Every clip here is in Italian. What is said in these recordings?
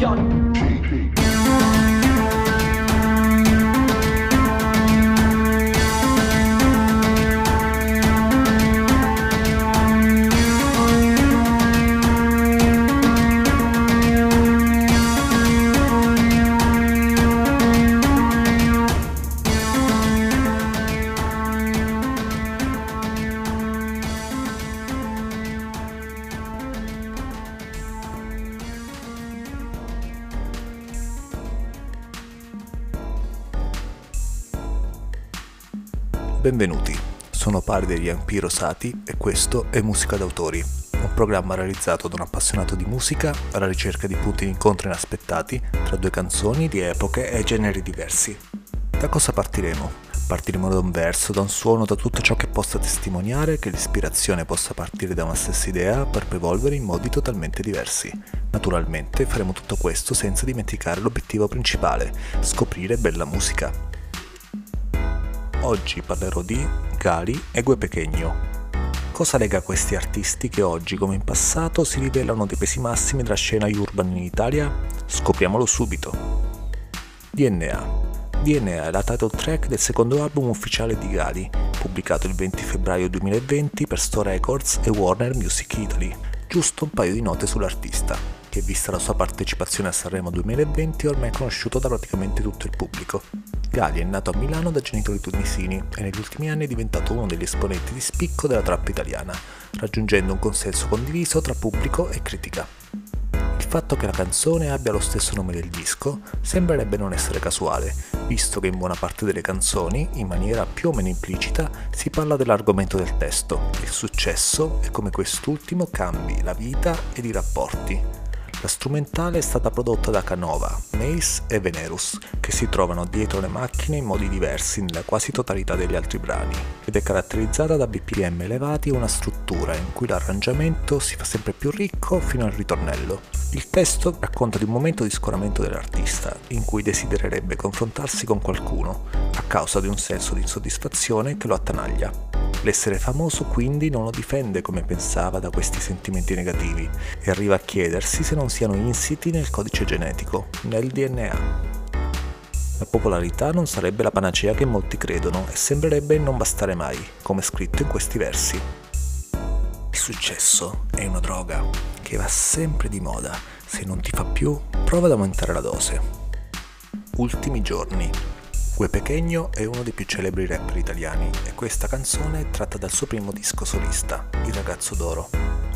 john Benvenuti, sono Pari degli Ampi Rosati e questo è Musica d'autori, un programma realizzato da un appassionato di musica alla ricerca di punti di incontro inaspettati tra due canzoni di epoche e generi diversi. Da cosa partiremo? Partiremo da un verso, da un suono, da tutto ciò che possa testimoniare che l'ispirazione possa partire da una stessa idea per poi evolvere in modi totalmente diversi. Naturalmente faremo tutto questo senza dimenticare l'obiettivo principale, scoprire bella musica. Oggi parlerò di Gali e Gue Pequeño. Cosa lega questi artisti che oggi, come in passato, si rivelano dei pesi massimi della scena urban in Italia? Scopriamolo subito. DNA DNA è la title track del secondo album ufficiale di Gali, pubblicato il 20 febbraio 2020 per Sto Records e Warner Music Italy. Giusto un paio di note sull'artista, che vista la sua partecipazione a Sanremo 2020 ormai è conosciuto da praticamente tutto il pubblico. Gali è nato a Milano da genitori tunisini e negli ultimi anni è diventato uno degli esponenti di spicco della trappa italiana, raggiungendo un consenso condiviso tra pubblico e critica fatto che la canzone abbia lo stesso nome del disco sembrerebbe non essere casuale, visto che in buona parte delle canzoni, in maniera più o meno implicita, si parla dell'argomento del testo, il successo e come quest'ultimo cambi la vita ed i rapporti. La strumentale è stata prodotta da Canova, Mace e Venerus, che si trovano dietro le macchine in modi diversi nella quasi totalità degli altri brani, ed è caratterizzata da BPM elevati e una struttura in cui l'arrangiamento si fa sempre più ricco fino al ritornello. Il testo racconta di un momento di scoramento dell'artista, in cui desidererebbe confrontarsi con qualcuno, a causa di un senso di insoddisfazione che lo attanaglia. L'essere famoso quindi non lo difende come pensava da questi sentimenti negativi e arriva a chiedersi se non siano insiti nel codice genetico, nel DNA. La popolarità non sarebbe la panacea che molti credono e sembrerebbe non bastare mai, come scritto in questi versi. Il successo è una droga che va sempre di moda. Se non ti fa più, prova ad aumentare la dose. Ultimi giorni, Gue Pequeño è uno dei più celebri rapper italiani e questa canzone è tratta dal suo primo disco solista, Il ragazzo d'oro,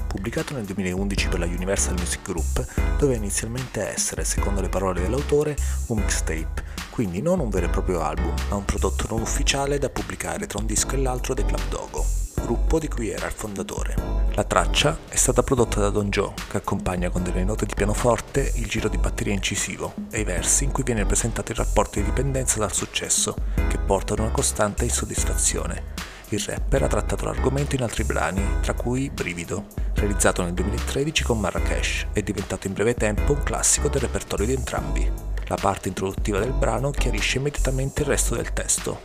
pubblicato nel 2011 per la Universal Music Group, doveva inizialmente essere, secondo le parole dell'autore, un mixtape, quindi non un vero e proprio album, ma un prodotto non ufficiale da pubblicare tra un disco e l'altro dei Club Dogo, gruppo di cui era il fondatore. La traccia è stata prodotta da Don Joe, che accompagna con delle note di pianoforte il giro di batteria incisivo e i versi in cui viene presentato il rapporto di dipendenza dal successo, che porta ad una costante insoddisfazione. Il rapper ha trattato l'argomento in altri brani, tra cui Brivido, realizzato nel 2013 con Marrakesh, è diventato in breve tempo un classico del repertorio di entrambi. La parte introduttiva del brano chiarisce immediatamente il resto del testo.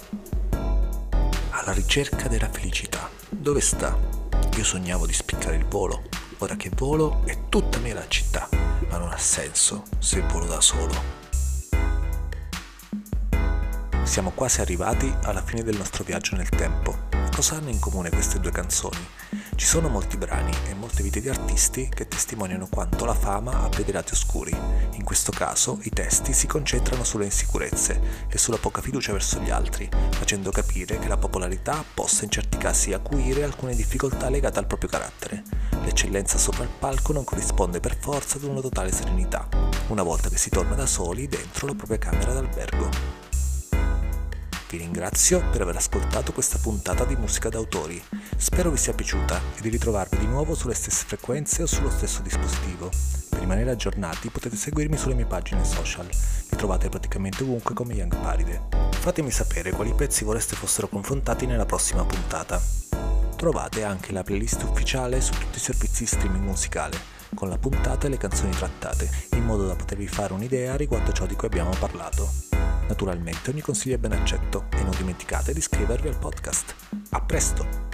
Alla ricerca della felicità. Dove sta? Io sognavo di spiccare il volo, ora che volo è tutta mia la città, ma non ha senso se volo da solo. Siamo quasi arrivati alla fine del nostro viaggio nel tempo. Cosa hanno in comune queste due canzoni? Ci sono molti brani e molte vite di artisti che testimoniano quanto la fama abbia dei lati oscuri. In questo caso i testi si concentrano sulle insicurezze e sulla poca fiducia verso gli altri, facendo capire che la popolarità possa in certi casi acuire alcune difficoltà legate al proprio carattere. L'eccellenza sopra il palco non corrisponde per forza ad una totale serenità, una volta che si torna da soli dentro la propria camera d'albergo. Vi ringrazio per aver ascoltato questa puntata di Musica d'autori. Spero vi sia piaciuta e di ritrovarvi di nuovo sulle stesse frequenze o sullo stesso dispositivo. Per rimanere aggiornati potete seguirmi sulle mie pagine social. Mi trovate praticamente ovunque come Young Paride. Fatemi sapere quali pezzi vorreste fossero confrontati nella prossima puntata. Trovate anche la playlist ufficiale su tutti i servizi di streaming musicale, con la puntata e le canzoni trattate, in modo da potervi fare un'idea riguardo ciò di cui abbiamo parlato. Naturalmente ogni consiglio è ben accetto e non dimenticate di iscrivervi al podcast. A presto!